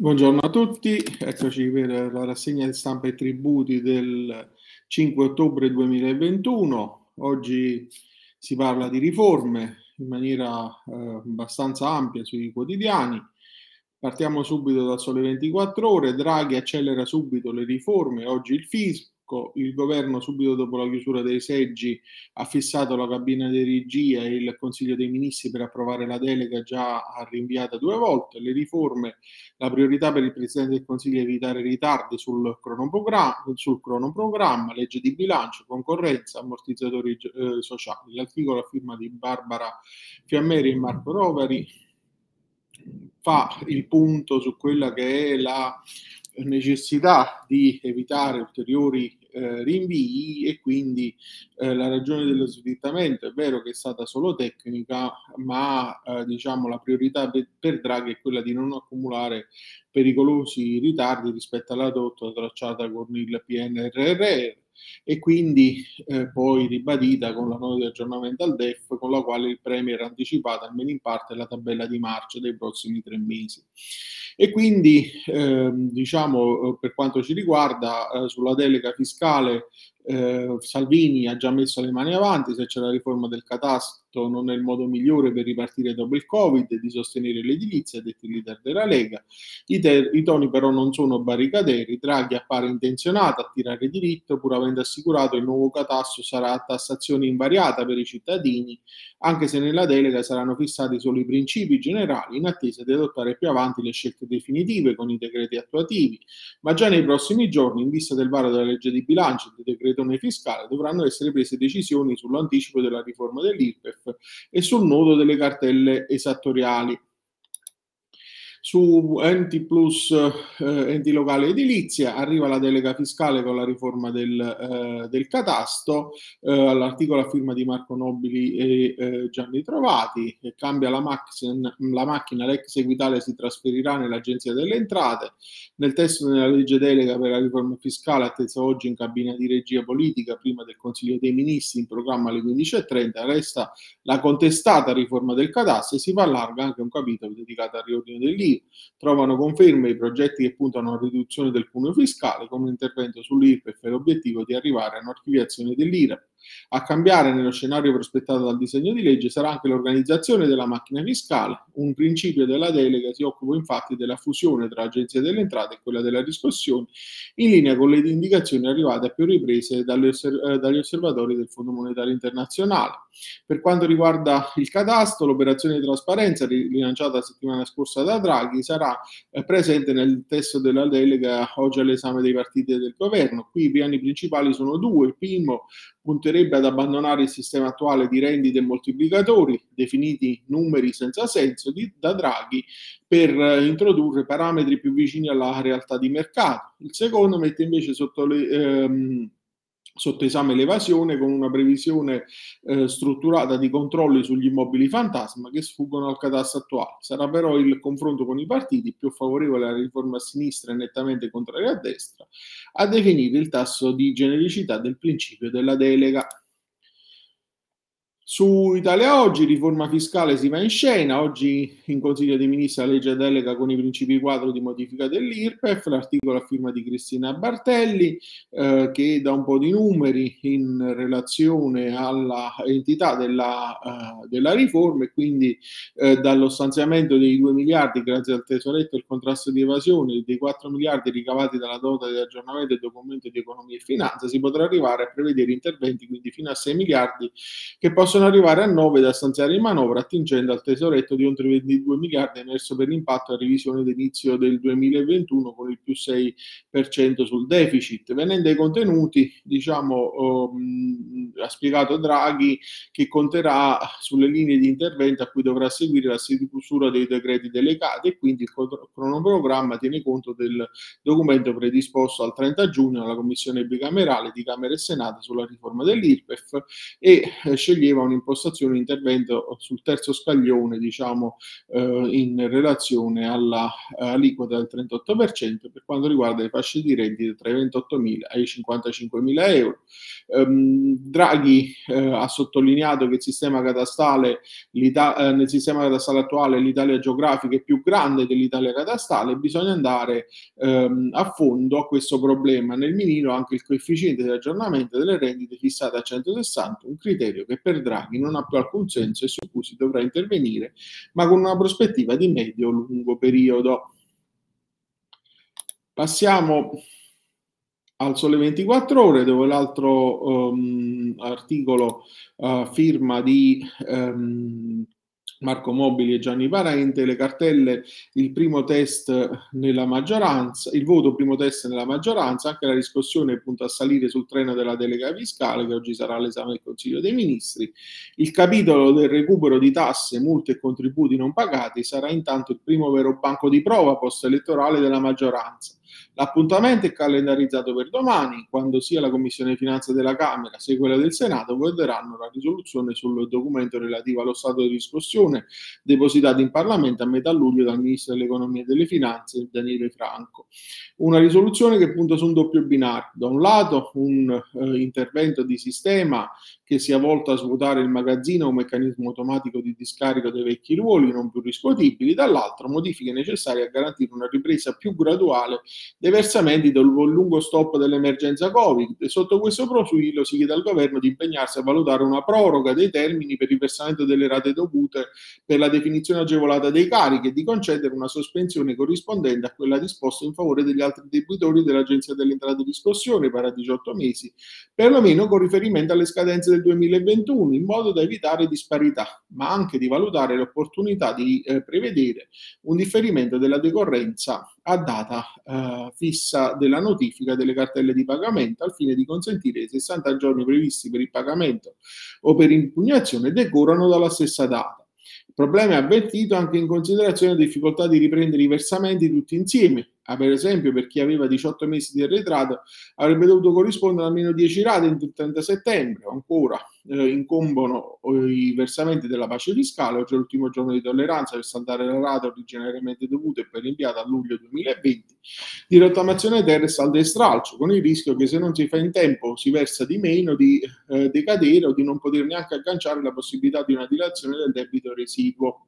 Buongiorno a tutti, eccoci per la rassegna di stampa e tributi del 5 ottobre 2021. Oggi si parla di riforme in maniera eh, abbastanza ampia sui quotidiani. Partiamo subito dal Sole 24 Ore. Draghi accelera subito le riforme. Oggi il fisco Ecco, il governo subito dopo la chiusura dei seggi ha fissato la cabina di regia e il Consiglio dei Ministri per approvare la delega già rinviata due volte. Le riforme, la priorità per il Presidente del Consiglio è evitare ritardi sul cronoprogramma, sul cronoprogramma legge di bilancio, concorrenza, ammortizzatori eh, sociali. L'articolo a firma di Barbara Fiammeri e Marco Roveri fa il punto su quella che è la necessità di evitare ulteriori eh, rinvii e quindi eh, la ragione dello slittamento è vero che è stata solo tecnica, ma eh, diciamo la priorità per, Draghi è quella di non accumulare pericolosi ritardi rispetto alla rotta tracciata con il PNRR e quindi eh, poi ribadita con la nota di aggiornamento al DEF con la quale il Premier ha anticipato almeno in parte la tabella di marcia dei prossimi tre mesi. E quindi, eh, diciamo, per quanto ci riguarda, eh, sulla delega fiscale eh, Salvini ha già messo le mani avanti, se c'è la riforma del catasto non è il modo migliore per ripartire dopo il Covid e di sostenere l'edilizia, detti il leader della Lega. I, te- I, toni però non sono barricaderi, Draghi appare intenzionato a tirare diritto pur avendo assicurato il nuovo catasto sarà a tassazione invariata per i cittadini, anche se nella delega saranno fissati solo i principi generali in attesa di adottare più avanti le scelte definitive con i decreti attuativi, ma già nei prossimi giorni, in vista del varo della legge di bilancio e del decreto decretone fiscale dovranno essere prese decisioni sull'anticipo della riforma dell'IRPEF e sul nodo delle cartelle esattoriali su enti plus eh, enti locali edilizia arriva la delega fiscale con la riforma del, eh, del catasto eh, all'articolo a firma di Marco Nobili e eh, Gianni Trovati cambia la, maxin, la macchina l'ex equitale si trasferirà nell'agenzia delle entrate. Nel testo della legge delega per la riforma fiscale attesa oggi in cabina di regia politica prima del Consiglio dei Ministri in programma alle 15.30 resta la contestata riforma del catasto e si fa larga anche un capitolo dedicato al riordino dell'IVA trovano conferme i progetti che puntano alla riduzione del cuneo fiscale come un intervento sull'IRPEF e l'obiettivo di arrivare a un'archiviazione dell'IRAP. A cambiare nello scenario prospettato dal disegno di legge sarà anche l'organizzazione della macchina fiscale. Un principio della delega si occupa infatti della fusione tra l'Agenzia delle Entrate e quella della riscossione, in linea con le indicazioni arrivate a più riprese eh, dagli osservatori del Fondo Monetario Internazionale. Per quanto riguarda il catasto, l'operazione di trasparenza rilanciata la settimana scorsa da Draghi sarà eh, presente nel testo della delega oggi all'esame dei partiti del governo. Qui i piani principali sono due. Il primo punterebbe ad abbandonare il sistema attuale di rendite e moltiplicatori, definiti numeri senza senso, di, da Draghi, per eh, introdurre parametri più vicini alla realtà di mercato. Il secondo mette invece sotto le... Ehm, sotto esame l'evasione con una previsione eh, strutturata di controlli sugli immobili fantasma che sfuggono al catasto attuale. Sarà però il confronto con i partiti più favorevole alla riforma a sinistra e nettamente contrario a destra a definire il tasso di genericità del principio della delega. Su Italia Oggi, riforma fiscale si va in scena. Oggi in Consiglio dei Ministri la legge delega con i principi quadro di modifica dell'IRPEF, l'articolo a firma di Cristina Bartelli, eh, che dà un po' di numeri in relazione all'entità della, uh, della riforma e quindi eh, dallo stanziamento dei 2 miliardi grazie al tesoretto e il contrasto di evasione, dei 4 miliardi ricavati dalla nota di aggiornamento del documento di economia e finanza, si potrà arrivare a prevedere interventi quindi fino a 6 miliardi che possono possono arrivare a 9 da stanziare in manovra, attingendo al tesoretto di oltre 22 miliardi emerso per l'impatto a revisione d'inizio del 2021 con il più 6% sul deficit. Venendo ai contenuti, diciamo, um, ha spiegato Draghi che conterà sulle linee di intervento a cui dovrà seguire la stesura dei decreti delegati e quindi il cronoprogramma tiene conto del documento predisposto al 30 giugno alla Commissione bicamerale di Camera e Senato sulla riforma dell'IRPEF e eh, sceglieva un'impostazione, un intervento sul terzo scaglione, diciamo, eh, in relazione alla aliquota del 38% per quanto riguarda le fasce di reddito tra i 28.000 e i 55.000 euro. Um, Draghi eh, ha sottolineato che il sistema catastale, eh, nel sistema catastale attuale l'Italia geografica è più grande dell'Italia catastale, bisogna andare ehm, a fondo a questo problema. Nel minino anche il coefficiente di aggiornamento delle rendite fissato a 160, un criterio che per Draghi non ha più alcun senso e su cui si dovrà intervenire, ma con una prospettiva di medio-lungo periodo. Passiamo al Sole 24 Ore, dove l'altro um, articolo uh, firma di um, Marco Mobili e Gianni Parente, le cartelle, il primo test nella maggioranza, il voto primo test nella maggioranza, anche la riscossione punta a salire sul treno della delega fiscale che oggi sarà all'esame del Consiglio dei Ministri. Il capitolo del recupero di tasse, multe e contributi non pagati sarà intanto il primo vero banco di prova post-elettorale della maggioranza. L'appuntamento è calendarizzato per domani, quando sia la Commissione Finanze della Camera sia quella del Senato voteranno la risoluzione sul documento relativo allo stato di discussione depositato in Parlamento a metà luglio dal Ministro dell'Economia e delle Finanze Daniele Franco. Una risoluzione che punta su un doppio binario. Da un lato un eh, intervento di sistema che sia volto a svuotare il magazzino o meccanismo automatico di discarico dei vecchi ruoli non più riscuotibili, dall'altro modifiche necessarie a garantire una ripresa più graduale dei versamenti dopo il lungo stop dell'emergenza Covid. Sotto questo profilo si chiede al governo di impegnarsi a valutare una proroga dei termini per il versamento delle rate dovute per la definizione agevolata dei carichi e di concedere una sospensione corrispondente a quella disposta in favore degli altri debitori dell'Agenzia delle Entrate di Scossione per 18 mesi, perlomeno con riferimento alle scadenze del del 2021 in modo da evitare disparità, ma anche di valutare l'opportunità di eh, prevedere un differimento della decorrenza a data eh, fissa della notifica delle cartelle di pagamento al fine di consentire i 60 giorni previsti per il pagamento o per impugnazione decorano dalla stessa data. Il problema è avvertito anche in considerazione della difficoltà di riprendere i versamenti tutti insieme, per esempio, per chi aveva 18 mesi di arretrato, avrebbe dovuto corrispondere almeno 10 rate entro il 30 settembre. Ancora eh, incombono eh, i versamenti della pace fiscale. Oggi è l'ultimo giorno di tolleranza per saltare la rata originariamente dovuta e poi rinviata a luglio 2020 di rottamazione terra e saldo e stralcio, con il rischio che se non si fa in tempo si versa di meno, di eh, decadere o di non poter neanche agganciare la possibilità di una dilazione del debito residuo.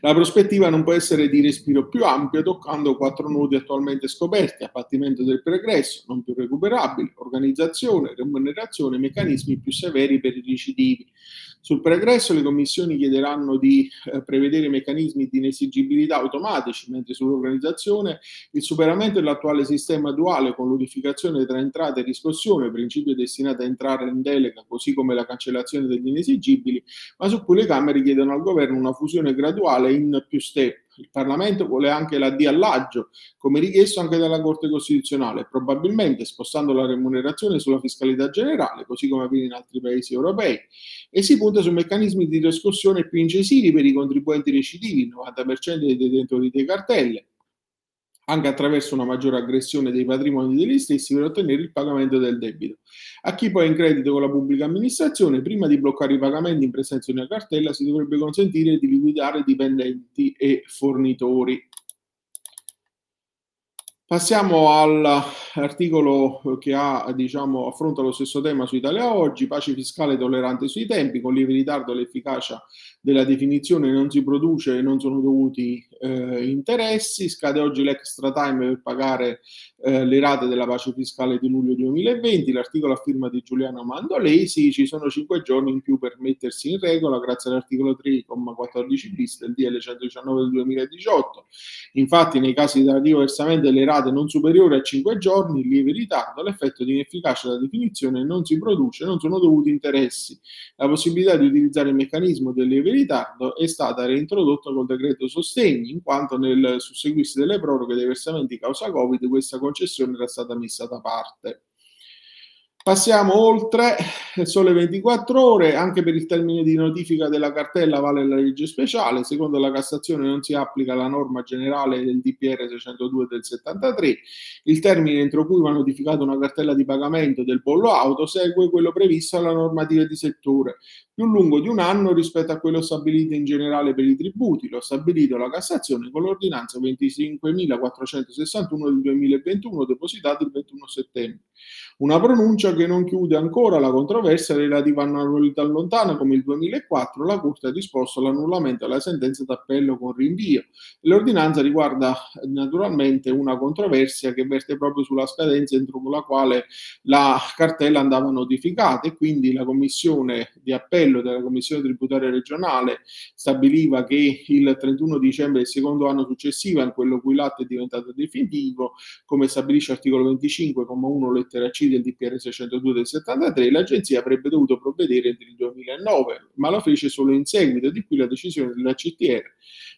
La prospettiva non può essere di respiro più ampio, toccando quattro nodi attualmente scoperti: abbattimento del pregresso, non più recuperabile, organizzazione, remunerazione, meccanismi più severi per i recidivi. Sul pregresso le commissioni chiederanno di eh, prevedere meccanismi di inesigibilità automatici, mentre sull'organizzazione il superamento dell'attuale sistema duale con l'unificazione tra entrate e riscossione, principio destinato a entrare in delega, così come la cancellazione degli inesigibili, ma su cui le Camere chiedono al governo una fusione graduale in più step. Il Parlamento vuole anche la diallaggio, come richiesto anche dalla Corte Costituzionale, probabilmente spostando la remunerazione sulla fiscalità generale, così come avviene in altri paesi europei, e si punta su meccanismi di riscossione più incisivi per i contribuenti recidivi, il 90% dei detentori di cartelle, anche attraverso una maggiore aggressione dei patrimoni degli stessi per ottenere il pagamento del debito. A chi poi è in credito con la pubblica amministrazione, prima di bloccare i pagamenti in presenza di una cartella, si dovrebbe consentire di liquidare dipendenti e fornitori. Passiamo all'articolo che ha, diciamo, affronta lo stesso tema su Italia Oggi, pace fiscale tollerante sui tempi, con lieve ritardo l'efficacia della definizione non si produce e non sono dovuti eh, interessi, scade oggi l'extra time per pagare eh, le rate della pace fiscale di luglio 2020, l'articolo a firma di Giuliano Mandolesi, ci sono cinque giorni in più per mettersi in regola grazie all'articolo 3,14 bis del DL 119 del 2018. Infatti nei casi di tardivo versamento delle rate non superiori a 5 giorni, in lieve ritardo, l'effetto di inefficacia della definizione non si produce, non sono dovuti interessi. La possibilità di utilizzare il meccanismo del lieve ritardo è stata reintrodotta col decreto sostegni, in quanto nel susseguirsi delle proroghe dei versamenti causa Covid questa concessione era stata messa da parte. Passiamo oltre il sole 24 ore, anche per il termine di notifica della cartella vale la legge speciale, secondo la Cassazione non si applica la norma generale del DPR 602 del 73, il termine entro cui va notificata una cartella di pagamento del bollo auto segue quello previsto alla normativa di settore, più lungo di un anno rispetto a quello stabilito in generale per i tributi, lo ha stabilito la Cassazione con l'ordinanza 25.461 del 2021 depositata il 21 settembre. Una pronuncia che non chiude ancora la controversia relativa a un'annualità lontana come il 2004, la Corte ha disposto l'annullamento della sentenza d'appello con rinvio. L'ordinanza riguarda naturalmente una controversia che verte proprio sulla scadenza entro la quale la cartella andava notificata e quindi la commissione di appello della commissione tributaria regionale stabiliva che il 31 dicembre del secondo anno successivo, in quello cui l'atto è diventato definitivo, come stabilisce l'articolo 25,1 lettera C del DPR 602 del 73, l'agenzia avrebbe dovuto provvedere il 2009, ma lo fece solo in seguito, di qui la decisione della CTR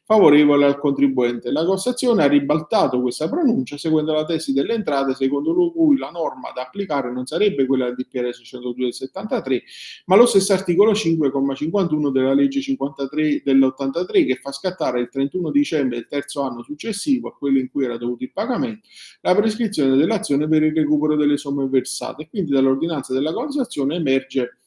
favorevole al contribuente. La Cassazione ha ribaltato questa pronuncia seguendo la tesi delle entrate secondo cui la norma da applicare non sarebbe quella del DPR 602 del 73, ma lo stesso articolo 5,51 della legge 53 dell'83 che fa scattare il 31 dicembre del terzo anno successivo a quello in cui era dovuto il pagamento la prescrizione dell'azione per il recupero delle somme versate. Quindi dall'ordinanza della Cassazione emerge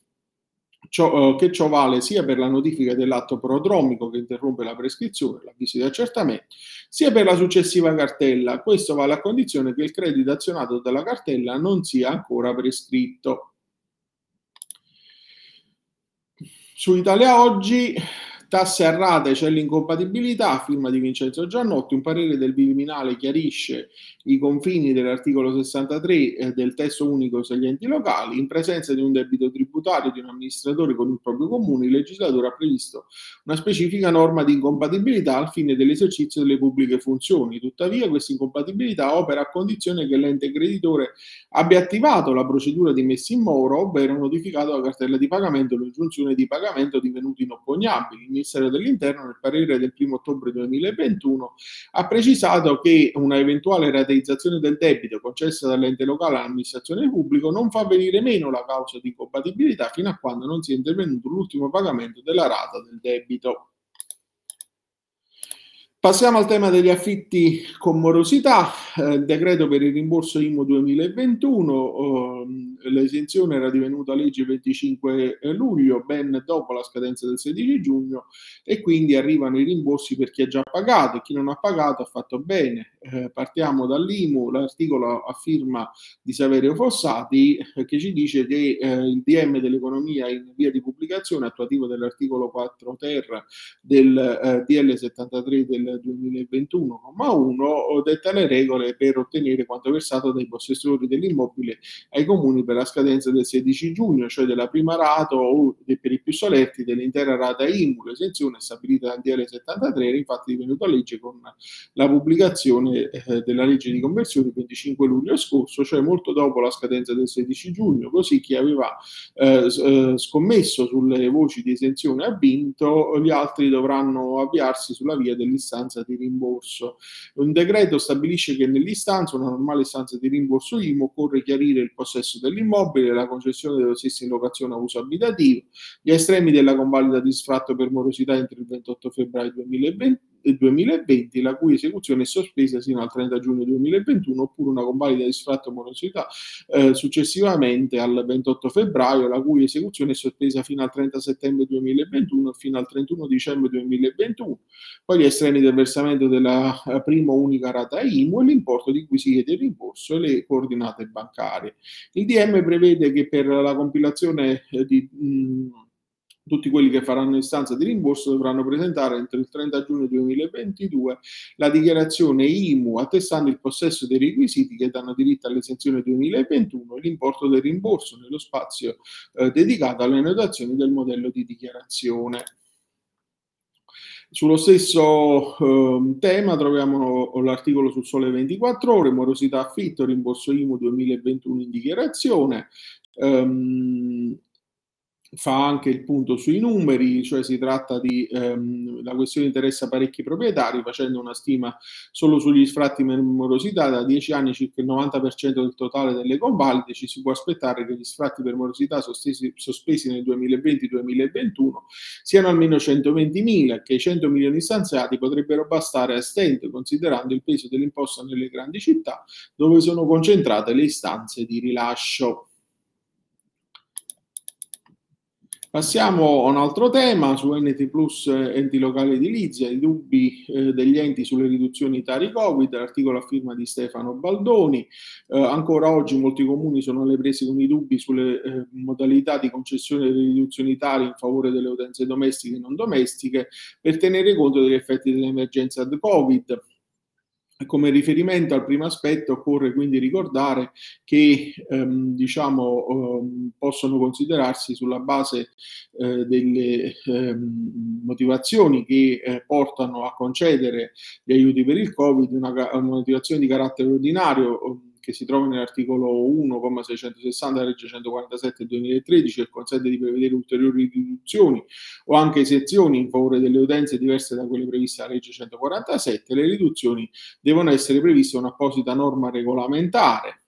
Ciò, eh, che ciò vale sia per la notifica dell'atto prodromico che interrompe la prescrizione, l'avviso di accertamento, sia per la successiva cartella. Questo vale a condizione che il credito azionato dalla cartella non sia ancora prescritto. Su Italia Oggi Tasse a rate c'è l'incompatibilità, firma di Vincenzo Giannotti, un parere del Viminale chiarisce i confini dell'articolo 63 eh, del testo unico sugli enti locali, in presenza di un debito tributario di un amministratore con il proprio comune, il legislatore ha previsto una specifica norma di incompatibilità al fine dell'esercizio delle pubbliche funzioni. Tuttavia questa incompatibilità opera a condizione che l'ente creditore abbia attivato la procedura di messa in moro, ovvero notificato la cartella di pagamento o l'ingiunzione di pagamento divenuti inoppugnabili Ministero dell'Interno nel parere del 1 ottobre 2021 ha precisato che una eventuale rateizzazione del debito concessa dall'ente locale all'amministrazione pubblica non fa venire meno la causa di compatibilità fino a quando non sia intervenuto l'ultimo pagamento della rata del debito. Passiamo al tema degli affitti con morosità, eh, decreto per il rimborso IMU 2021, eh, l'esenzione era divenuta legge il 25 luglio, ben dopo la scadenza del 16 giugno e quindi arrivano i rimborsi per chi ha già pagato e chi non ha pagato ha fatto bene. Eh, partiamo dall'IMU, l'articolo a firma di Saverio Fossati eh, che ci dice che eh, il DM dell'economia in via di pubblicazione attuativo dell'articolo 4 ter del eh, DL 73 del 2021,1 detta le regole per ottenere quanto versato dai possessori dell'immobile ai comuni per la scadenza del 16 giugno, cioè della prima rata o per i più soletti dell'intera rata IMU. L'esenzione stabilita dal DL 73 era infatti divenuta legge con la pubblicazione eh, della legge di conversione il 25 luglio scorso, cioè molto dopo la scadenza del 16 giugno, così chi aveva eh, eh, scommesso sulle voci di esenzione ha vinto, gli altri dovranno avviarsi sulla via dell'istanza istanza di rimborso. Un decreto stabilisce che nell'istanza, una normale istanza di rimborso IMU, occorre chiarire il possesso dell'immobile, la concessione dello stesso in locazione a uso abitativo, gli estremi della convalida di sfratto per morosità entro il 28 febbraio 2020 2020, la cui esecuzione è sospesa sino al 30 giugno 2021, oppure una convalida di sfratto morosità eh, successivamente al 28 febbraio, la cui esecuzione è sospesa fino al 30 settembre 2021 fino al 31 dicembre 2021. Poi gli estremi del versamento della eh, prima unica rata IMU e l'importo di cui si chiede il rimborso e le coordinate bancarie. Il DM prevede che per la compilazione eh, di mh, tutti quelli che faranno istanza di rimborso dovranno presentare entro il 30 giugno 2022 la dichiarazione IMU attestando il possesso dei requisiti che danno diritto all'esenzione 2021 e l'importo del rimborso nello spazio eh, dedicato alle notazioni del modello di dichiarazione. Sullo stesso eh, tema troviamo l'articolo sul Sole 24 Ore, morosità affitto, rimborso IMU 2021 in dichiarazione. Um, fa anche il punto sui numeri, cioè si tratta di ehm, la questione interessa parecchi proprietari, facendo una stima solo sugli sfratti per morosità, da 10 anni circa il 90% del totale delle convalide, ci si può aspettare che gli sfratti per morosità sospesi, sospesi nel 2020-2021 siano almeno 120.000 e che i 100 milioni stanziati potrebbero bastare a stento, considerando il peso dell'imposta nelle grandi città dove sono concentrate le istanze di rilascio. Passiamo a un altro tema su NT Plus enti locali edilizia, i dubbi eh, degli enti sulle riduzioni tari Covid, l'articolo a firma di Stefano Baldoni. Eh, ancora oggi molti comuni sono alle prese con i dubbi sulle eh, modalità di concessione delle riduzioni tari in favore delle utenze domestiche e non domestiche per tenere conto degli effetti dell'emergenza Covid. Come riferimento al primo aspetto occorre quindi ricordare che ehm, diciamo, ehm, possono considerarsi sulla base eh, delle ehm, motivazioni che eh, portano a concedere gli aiuti per il Covid, una, una motivazione di carattere ordinario che si trova nell'articolo 1,660 della legge 147 del 2013 che consente di prevedere ulteriori riduzioni o anche esezioni in favore delle utenze diverse da quelle previste dalla legge 147, le riduzioni devono essere previste un'apposita norma regolamentare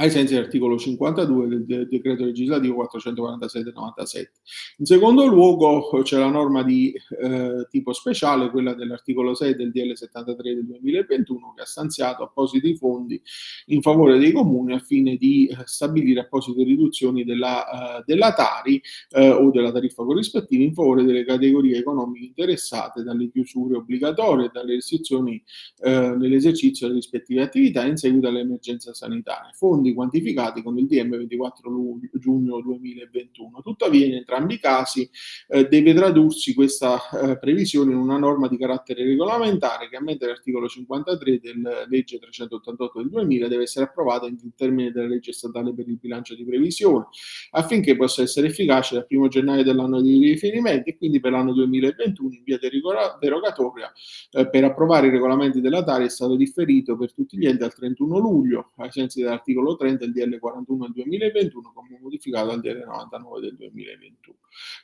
ai sensi dell'articolo 52 del, decreto legislativo 446 del 97. In secondo luogo c'è la norma di eh, tipo speciale, quella dell'articolo 6 del DL 73 del 2021, che ha stanziato appositi fondi in favore dei comuni al fine di eh, stabilire apposite riduzioni della, uh, della Tari uh, o della tariffa corrispettiva in favore delle categorie economiche interessate dalle chiusure obbligatorie e dalle restrizioni uh, nell'esercizio delle rispettive attività in seguito all'emergenza sanitaria. Fondi fondi quantificati con il DM 24 giugno 2021. Tuttavia, in entrambi i casi eh, deve tradursi questa eh, previsione in una norma di carattere regolamentare che, a mente l'articolo 53 della legge 388 del 2000, deve essere approvata in termini della legge statale per il bilancio di previsione, affinché possa essere efficace dal 1 gennaio dell'anno di riferimento e quindi per l'anno 2021 in via derogatoria eh, per approvare i regolamenti della Tari è stato differito per tutti gli enti al 31 luglio, ai sensi dell'articolo 30 il DL 41 del 2021 come modificato dal DL 99 del 2021.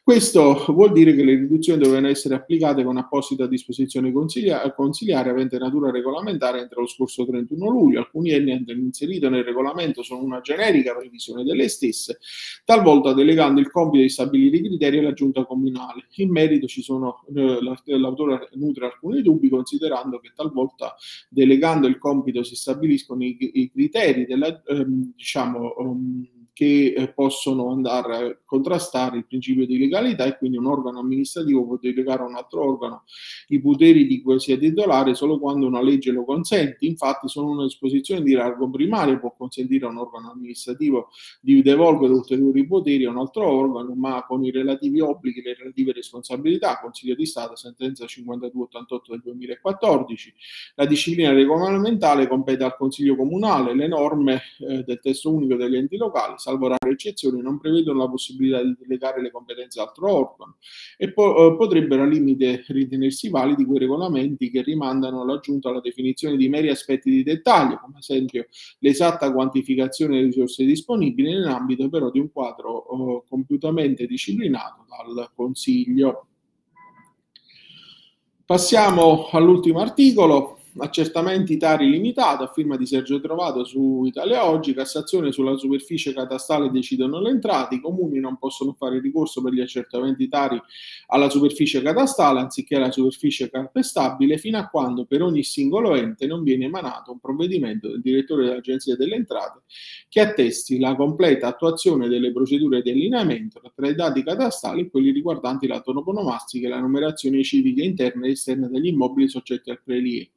Questo vuol dire che le riduzioni dovevano essere applicate con apposita disposizione consiglia- consigliare avente natura regolamentare entro lo scorso 31 luglio. Alcuni enti hanno inserito nel regolamento solo una generica previsione delle stesse, talvolta delegando il compito di stabilire i criteri alla giunta comunale. In merito ci sono, eh, l'autore nutre alcuni dubbi considerando che talvolta delegando il compito si stabiliscono i, i criteri della, eh, diciamo, um, che eh, possono andare a contrastare il principio di legalità e quindi un organo amministrativo può delegare a un altro organo i poteri di cui sia titolare solo quando una legge lo consente. Infatti, solo una disposizione di largo primario può consentire a un organo amministrativo di devolvere ulteriori poteri a un altro organo, ma con i relativi obblighi e le relative responsabilità. Consiglio di Stato, sentenza 5288 del 2014. La disciplina regolamentare compete al Consiglio Comunale. Le norme eh, del testo unico degli enti locali salvo rare eccezioni, non prevedono la possibilità di delegare le competenze a altro organo e po- eh, potrebbero al limite ritenersi validi quei regolamenti che rimandano l'aggiunta alla definizione di meri aspetti di dettaglio, come ad esempio l'esatta quantificazione delle risorse disponibili nell'ambito però di un quadro eh, compiutamente disciplinato dal Consiglio. Passiamo all'ultimo articolo, accertamenti tari limitato a firma di Sergio Trovato su Italia Oggi, Cassazione sulla superficie catastale decidono le entrate, i comuni non possono fare ricorso per gli accertamenti tari alla superficie catastale anziché alla superficie calpestabile fino a quando per ogni singolo ente non viene emanato un provvedimento del direttore dell'Agenzia delle Entrate che attesti la completa attuazione delle procedure di allineamento tra i dati catastali e quelli riguardanti la toponomastica e la numerazione civica interna e esterna degli immobili soggetti al prelievo.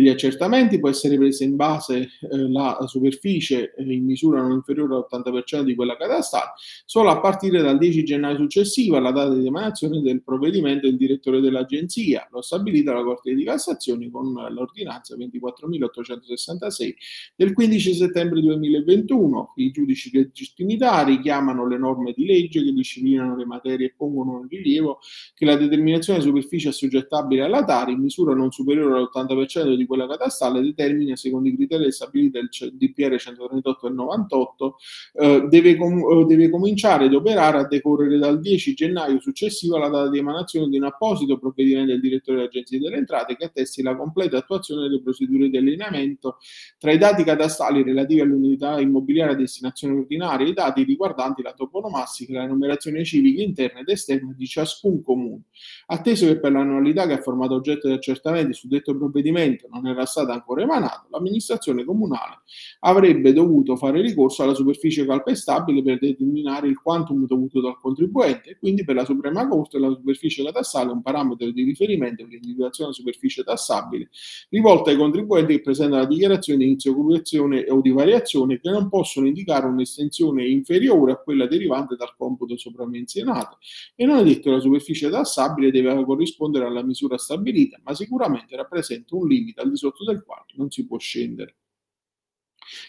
Per gli accertamenti può essere presa in base eh, superficie eh, in misura non inferiore all'80% di quella catastale, solo a partire dal 10 gennaio successivo alla data di emanazione del provvedimento del direttore dell'agenzia. Lo stabilita la Corte di Cassazione con l'ordinanza 24.866 del 15 settembre 2021. I giudici legittimitari chiamano le norme di legge che disciplinano le materie e pongono in rilievo che la determinazione di superficie assoggettabile alla Tari in misura non superiore all'80% 10% di quella catastale determina, secondo i criteri stabiliti del DPR 138 del 98, eh, deve, com- deve cominciare ad operare a decorrere dal 10 gennaio successivo alla data di emanazione di un apposito provvedimento del direttore dell'Agenzia delle Entrate che attesti la completa attuazione delle procedure di allineamento tra i dati catastali relativi all'unità immobiliare a destinazione ordinaria e i dati riguardanti la toponomastica e la numerazione civica interna ed esterna di ciascun comune. Atteso che per l'annualità che ha formato oggetto di accertamenti su detto provvedimento non era stata ancora emanata, l'amministrazione comunale avrebbe dovuto fare ricorso alla superficie calpestabile per determinare il quantum dovuto dal contribuente e quindi per la Suprema Corte la superficie catastale è un parametro di riferimento per l'individuazione della superficie tassabile rivolta ai contribuenti che presentano la dichiarazione di inizio correzione o di variazione che non possono indicare un'estensione inferiore a quella derivante dal computo sopra menzionato e non è detto che la superficie tassabile deve corrispondere alla misura stabilita, ma sicuramente rappresenta un limite al di sotto del quale non si può scendere.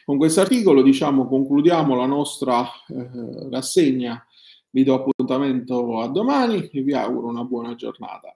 Con questo articolo diciamo, concludiamo la nostra eh, rassegna, vi do appuntamento a domani e vi auguro una buona giornata.